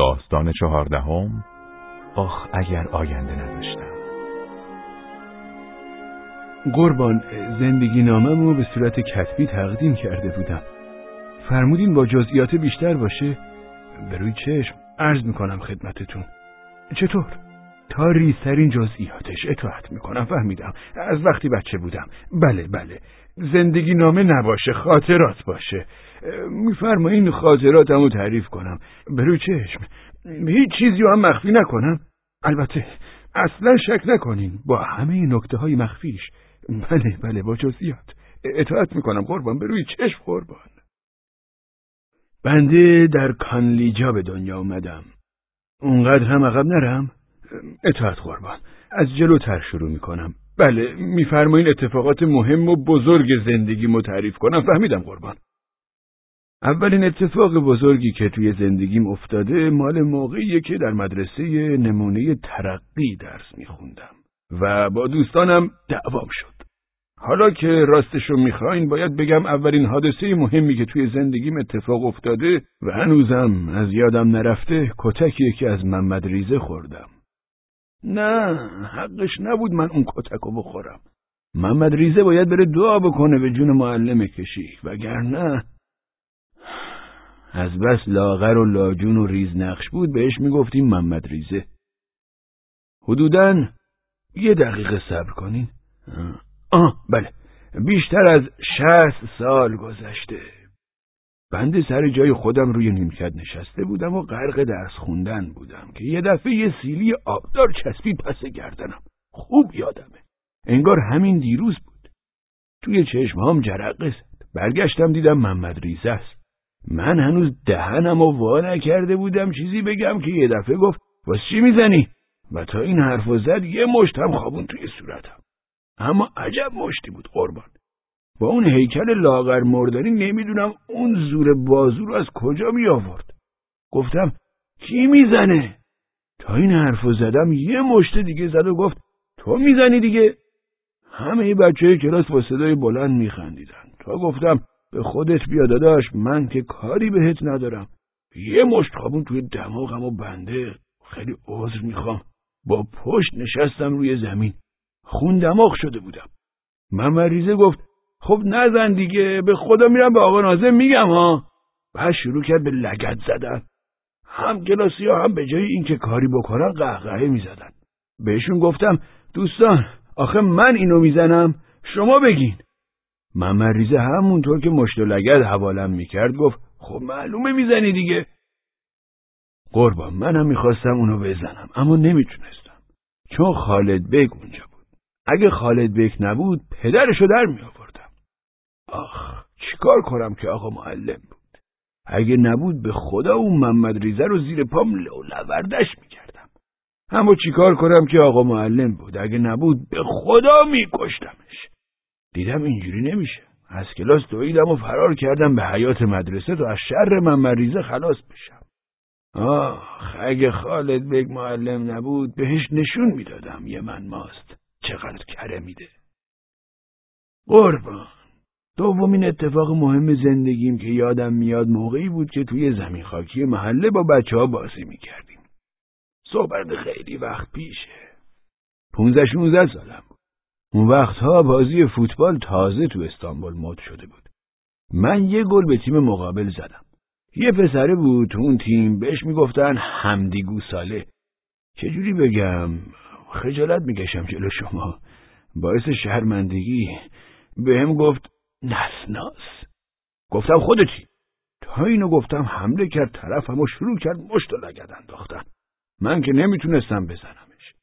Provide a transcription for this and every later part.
داستان چهاردهم؟ آخ اگر آینده نداشتم. قربان زندگی ناممو به صورت کتبی تقدیم کرده بودم. فرمودین با جزئیات بیشتر باشه. به روی چشم. عرض می‌کنم خدمتتون. چطور؟ تا ریزترین جزئیاتش. اطاعت می‌کنم فهمیدم. از وقتی بچه بودم. بله بله. زندگی نامه نباشه خاطرات باشه. میفرمایین خاطراتمو تعریف کنم. به روی چشم. هیچ چیزی هم مخفی نکنم. البته اصلا شک نکنین. با همه نکته های مخفیش. بله بله با جزئیات اطاعت می‌کنم قربان. به روی چشم قربان. بنده در کانلیجا به دنیا اومدم. اونقدر هم عقب نرم. اطاعت قربان. از جلوتر شروع می‌کنم. بله میفرمایین اتفاقات مهم و بزرگ زندگی تعریف کنم. فهمیدم قربان. اولین اتفاق بزرگی که توی زندگیم افتاده مال موقعیه که در مدرسه نمونه ترقی درس میخوندم و با دوستانم دعوام شد. حالا که راستشو می‌خواین باید بگم اولین حادثه مهمی که توی زندگیم اتفاق افتاده و هنوزم از یادم نرفته کتکی که از محمد ریزه خوردم. نه حقش نبود من اون کتکو بخورم. محمد ریزه باید بره دعا بکنه به جون معلم کشی وگرنه از بس لاغر و لاجون و ریز نقش بود بهش می‌گفتیم محمد ریزه. حدوداً یه دقیقه صبر کنین. آه بله. بیشتر از شست سال گذشته. بنده سر جای خودم روی نیمکت نشسته بودم و غرق درس خوندن بودم که یه دفعه یه سیلی آبدار چسبی پس گردنم. خوب یادمه. انگار همین دیروز بود. توی چشمهام جرقه زد. برگشتم دیدم محمد ریزه است. من هنوز دهنم و وا نکرده بودم چیزی بگم که یه دفعه گفت واسه چی می‌زنی؟ و تا این حرف زد یه مشتم خوابون توی صورتم. اما عجب مشتی بود قربان. با اون هیکل لاغر مردنی نمی‌دونم اون زور بازو رو از کجا می آورد گفتم کی می‌زنه؟ تا این حرفو زدم یه مشت دیگه زد و گفت تو می‌زنی دیگه؟ همه بچه کلاس با صدای بلند میخندیدن. تا گفتم به خودت بیا داداش من که کاری بهت ندارم. یه مشت خوابون توی دماغم و بنده. خیلی عذر می‌خوام. با پشت نشستم روی زمین. خون دماغ شده بودم. ممریزه گفت خب نزن دیگه به خدا میرم به آقا نازم میگم ها. بعد شروع کرد به لگت زدن. هم کلاسی ها هم به جای اینکه کاری بکنن قهقهه می‌زدن. بهشون گفتم دوستان آخه من اینو می‌زنم شما بگین. ممد ریزه همونطور که مشت و لگت حوالم می‌کرد گفت خب معلومه می‌زنی دیگه. قربان منم می‌خواستم اونو بزنم اما نمی‌تونستم. چون خالد بیگ اونجا بود. اگه خالد بیگ نبود پدرشو در می آوردم آخ چیکار کنم که آقا معلم بود؟ اگه نبود به خدا اون محمد ریزه رو زیر پام لوردش می‌کردم. اما چیکار کنم که آقا معلم بود؟ اگه نبود به خدا میکشتمش. دیدم اینجوری نمیشه. از کلاس دویدم و فرار کردم به حیات مدرسه تا از شر محمد ریزه خلاص بشم. آخ اگه خالد بگ معلم نبود بهش نشون می‌دادم یه من ماست. چقدر کره میده. قربان. دومین اتفاق مهم زندگیم که یادم میاد موقعی بود که توی زمین خاکی محله با بچه ها بازی می‌کردیم. صحبت خیلی وقت پیشه. پونزه شونزه سالم. اون وقتها بازی فوتبال تازه تو استانبول مد شده بود. من یه گل به تیم مقابل زدم. یه پسره بود اون تیم بهش می‌گفتن همدی گوساله چجوری بگم؟ خجالت می‌کشم جلو شما. باعث شرمندگی. بهم گفت نسناس. گفتم خودتی. تا اینو گفتم حمله کرد طرفم و شروع کرد مشت و لگد انداختن. من که نمی‌تونستم بزنمش.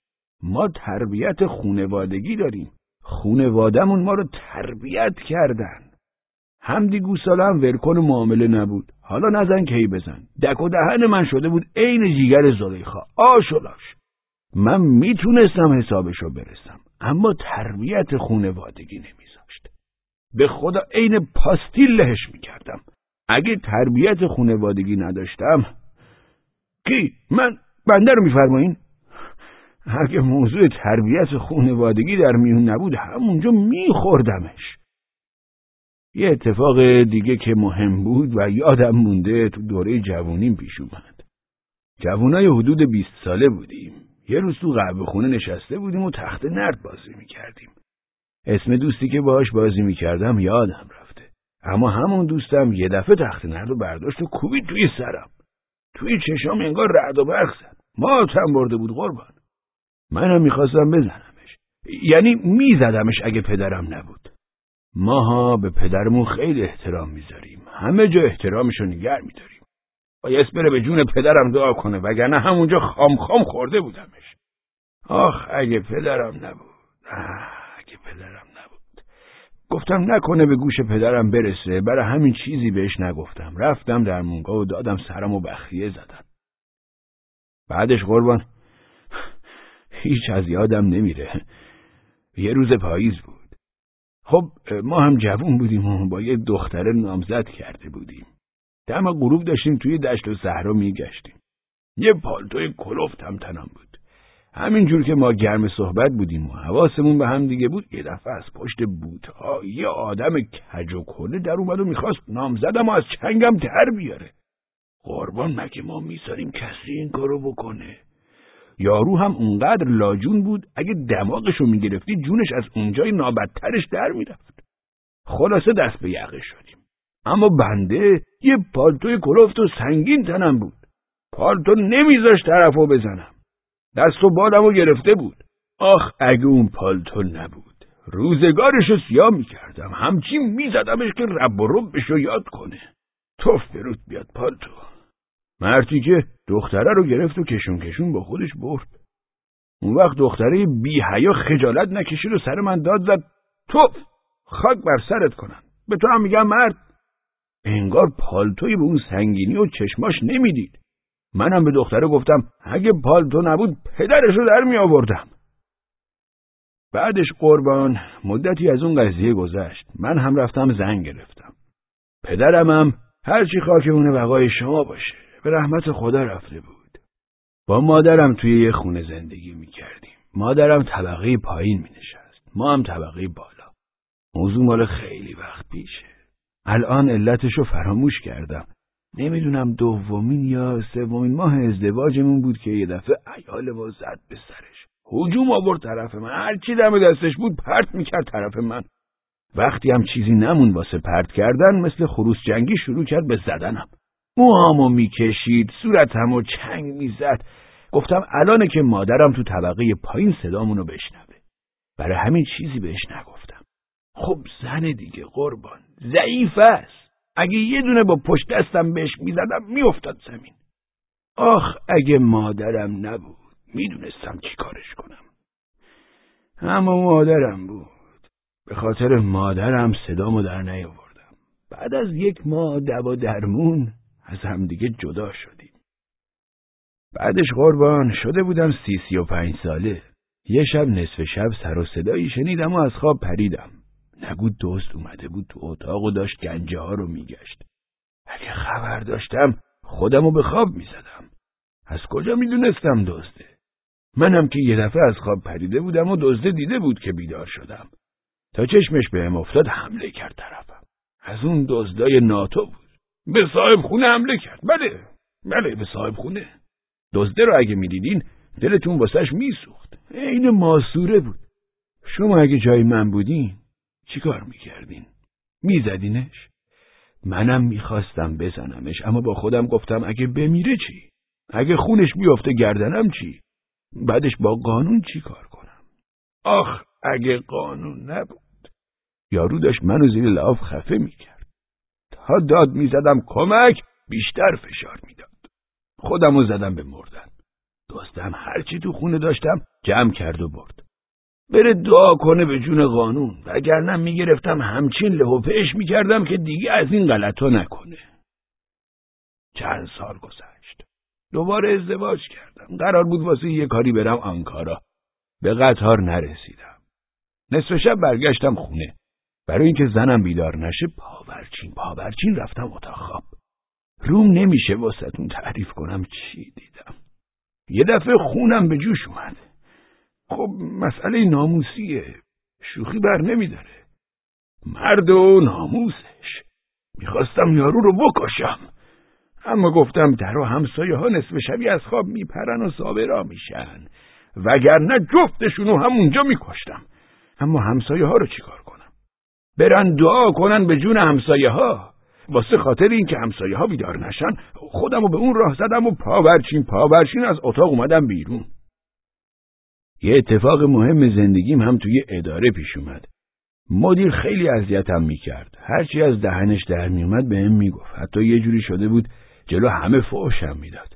ما تربیت خونوادگی داریم. خونوادمون ما رو تربیت کردن. همدی گوساله هم ورکن معامله نبود. حالا نزن کی بزن. دک و دهن من شده بود عین جیگر زلیخا. آشولاش من می‌تونستم حسابشو برسم اما تربیت خونوادگی نمیذاشت. به خدا عین پاستیل لهش می‌کردم. اگه تربیت خونوادگی نداشتم کی؟ من؟ بنده رو میفرمایین؟ اگه موضوع تربیت خونوادگی در میون نبود همونجا میخوردمش یه اتفاق دیگه که مهم بود و یادم مونده تو دوره جوانیم پیش اومد. جوونای حدود بیست ساله بودیم. یه روز تو قهوه خونه نشسته بودیم و تخت نرد بازی می‌کردیم. اسم دوستی که باهاش بازی می‌کردم یادم رفته. اما همون دوستم یه دفعه تخت نرد و برداشت و کوبید توی سرم. توی چشام انگار رعد و برق زد. ماتم برده بود قربان. منم می‌خواستم بزنمش. یعنی میزدمش اگه پدرم نبود. ماها به پدرمون خیلی احترام می‌ذاریم. همه جا احترامشو نگر میداریم. بایست بره به جون پدرم دعا کنه وگرنه همونجا خام خام خورده بودمش. آخ اگه پدرم نبود. اگه پدرم نبود. گفتم نکنه به گوش پدرم برسه برای همین چیزی بهش نگفتم. رفتم در مونگا و دادم سرم و بخیه زدم. بعدش قربان هیچ از یادم نمیره. یه روز پاییز بود. خب ما هم جوون بودیم و با یه دختره نامزد کرده بودیم. دم غروب داشتیم توی دشت و صحرا میگشتیم. یه پالتوی کلفت هم تنم بود. همینجور که ما گرم صحبت بودیم و حواسمون به هم دیگه بود یه دفعه از پشت بوتها یه آدم کج و کنه در اومد و می‌خواست نامزدم و از چنگم در بیاره. قربان مگه ما می‌ذاریم کسی این کارو بکنه یارو هم اونقدر لاجون بود اگه دماغشو می‌گرفتی جونش از اونجای نابدترش در می‌رفت. خلاصه دست به یقه شدیم. اما بنده یه پالتوی کلفت و سنگین تنم بود. پالتو نمیذاش طرفو بزنم. دست و بالمو گرفته بود. آخ اگه اون پالتو نبود. روزگارشو سیاه می‌کردم. همچین میزدمش که رب و ربشو یاد کنه. توف برود بیاد پالتو. مرتی که دختره رو گرفت و کشون کشون با خودش برد. اون وقت دختره بی حیا خجالت نکشید و سر من داد زد توف خاک بر سرت کنن به تو هم میگم مرد. انگار پالتوی به اون سنگینی و چشماش نمی‌دید. منم به دختره گفتم اگه پالتو نبود پدرش رو در می آوردم بعدش قربان مدتی از اون قضیه گذشت. من هم رفتم زنگ گرفتم. پدرم هم هرچی خاک بقای شما باشه. به رحمت خدا رفته بود. با مادرم توی یه خونه زندگی می کردیم. مادرم طبقه پایین می نشست. ما هم طبقه بالا. موضوع مال خیلی وقت پیشه. الان علتشو فراموش کردم. نمی‌دونم دومین یا سومین ماه ازدواجمون بود که یه دفعه ایال ما زد به سرش. هجوم آورد طرف من. هرچی دم دستش بود پرت می‌کرد طرف من. وقتی هم چیزی نمون واسه پرت کردن مثل خروس جنگی شروع کرد به زدنم. موهامو می‌کشید صورتمو چنگ می‌زد. گفتم الانه که مادرم تو طبقه پایین صدامونو بشنوه. برای همین چیزی بهش نگفتم. خب زن دیگه قربان ضعیف است. اگه یه دونه با پشت دستم بهش می‌زدم میافتاد زمین. آخ اگه مادرم نبود می‌دونستم چی کارش کنم. اما مادرم بود. به خاطر مادرم صدامو در نیاوردم. بعد از یک ماه دوا درمون از همدیگه جدا شدیم. بعدش قربان شده بودم سی سی و پنج ساله. یه شب نصف شب سر و صدایی شنیدم و از خواب پریدم. نگو دوست اومده بود تو اتاق و داشت گنجه ها رو میگشت. اگه خبر داشتم خودم رو به خواب می‌زدم. از کجا می‌دونستم دزده؟ منم که یه دفعه از خواب پریده بودم و دزده دیده بود که بیدار شدم. تا چشمش بهم افتاد حمله کرد طرفم. از اون دزدای ناتو بود. به صاحب خونه حمله کرد. بله بله به صاحب خونه. دزده رو اگه می‌دیدین دلتون واسش میسوخت. عین ماسوره بود. شما اگه جای من بودین چیکار می‌کردین؟ میزدینش؟ منم می‌خواستم بزنمش اما با خودم گفتم اگه بمیره چی؟ اگه خونش بیفته گردنم چی؟ بعدش با قانون چی کار کنم؟ آخ اگه قانون نبود. یارو داشت منو زیر لاف خفه می‌کرد. تا داد می‌زدم کمک بیشتر فشار می‌داد. خودمو زدم به مردن. دوستم هرچی تو خونه داشتم جمع کرد و برد. بره دعا کنه به جون قانون. وگرنه می‌گرفتم همچین پیش می‌کردم که دیگه از این غلطا نکنه. چند سال گذشت. دوباره ازدواج کردم. قرار بود واسه یه کاری برم آنکارا. به قطار نرسیدم. نصف شب برگشتم خونه. برای اینکه زنم بیدار نشه پاورچین. پاورچین رفتم اتاق. خواب روم نمیشه واسهتون تعریف کنم چی دیدم. یه دفعه خونم به جوش اومد. خب مسئله ناموسیه. شوخی بر نمیداره. مرد و ناموسش. می‌خواستم یارو رو بکشم. اما گفتم در و همسایه ها نصف شبی از خواب میپرن و صابرا میشن. وگرنه جفتشونو همونجا میکشتم. اما همسایه ها رو چیکار کنم؟ برن دعا کنن به جون همسایه ها واسه خاطر این که همسایه ها بیدار نشن خودم رو به اون راه زدم و پاورچین پاورچین از اتاق اومدم بیرون. یه اتفاق مهم زندگیم هم توی اداره پیش اومد. مدیر خیلی اذیتم می‌کرد. هرچی از دهنش در میومد بهم می‌گفت. حتی یه جوری شده بود جلو همه فوشم می‌داد.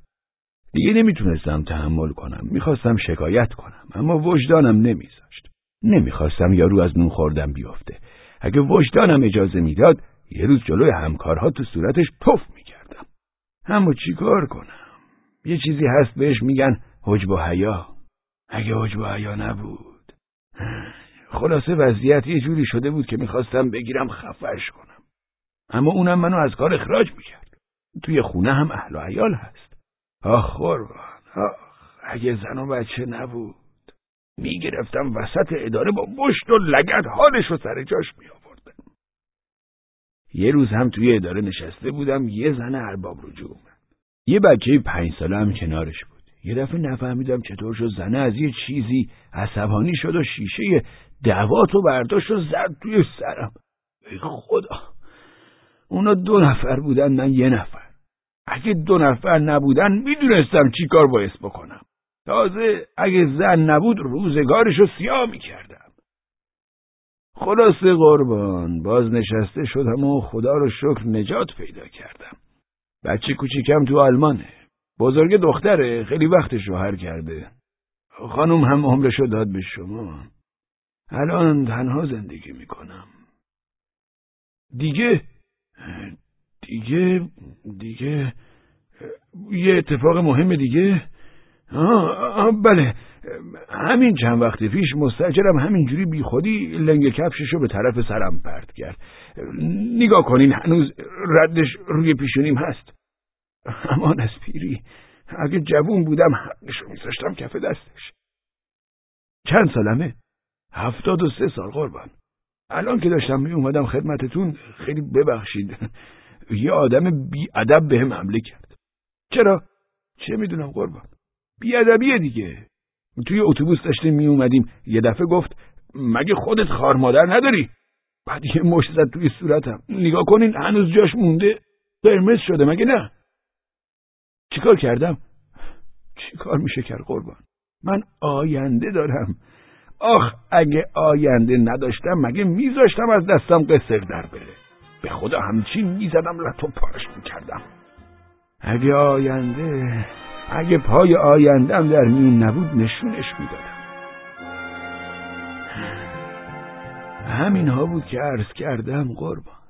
دیگه نمی‌تونستم تحمل کنم. می‌خواستم شکایت کنم اما وجدانم نمیذاشت. نمی‌خواستم یارو از نون خوردم بیفته. اگه وجدانم اجازه می‌داد یه روز جلوی همکارها تو صورتش پف می‌کردم. اما چیکار کنم؟ یه چیزی هست بهش میگن حجب و حیا. اگه حجب و حیا نبود. خلاصه وضعیت یه جوری شده بود که می‌خواستم بگیرم خفش کنم. اما اونم منو از کار اخراج می‌کرد. توی خونه هم اهل و عیال هست. آخ قربان آخ اگه زن و بچه نبود. می‌گرفتم وسط اداره با مشت و لگت حالش رو سر جاش میآوردم. یه روز هم توی اداره نشسته بودم یه زن ارباب رجوع اومد. یه بچه پنج ساله هم کنارش بود. یه دفعه نفهمیدم چطور شد زنه از یه چیزی عصبانی شد و شیشه دواتو برداشت و زد توی سرم. ای خدا. اونا دو نفر بودن من یه نفر. اگه دو نفر نبودن می‌دونستم چی کار باعث بکنم. تازه اگه زن نبود روزگارشو سیاه می‌کردم. خلاصه قربان باز نشسته شدم و خدا رو شکر نجات پیدا کردم. بچه کوچیکم تو آلمانه. بزرگ دختره خیلی وقت شوهر کرده. خانم هم عمرشو داد به شما. الان تنها زندگی می‌کنم. دیگه دیگه دیگه یه اتفاق مهم دیگه. بله. همین چند وقت پیش مستجرم همینجوری بی خودی لنگ کفششو به طرف سرم پرت کرد. نگاه کنین هنوز ردش روی پیشونیم هست. امان از پیری. اگه جوون بودم حقشو میذاشتم کف دستش. چند سالمه؟ هفتاد و سه سال قربان. الان که داشتم می اومدم خدمتتون خیلی ببخشید. یه آدم بی ادب بهم حمله کرد. چرا؟ چه می‌دونم قربان. بیادبیه دیگه. توی اتوبوس داشتیم می اومدیم یه دفعه گفت مگه خودت خار مادر نداری؟ بعد یه مش زد توی صورتم. نگاه کنین هنوز جاش مونده. قرمز شده مگه نه؟ چیکار کردم؟ چیکار میشه کرد قربان؟ من آینده دارم. آخ اگه آینده نداشتم مگه میذاشتم از دستم قصر در بره؟ به خدا همچین می‌زدم لطو پارش می‌کردم. اگه آینده اگه پای آیندم در میون نبود نشونش می‌دادم. همین ها بود که عرض کردم قربان.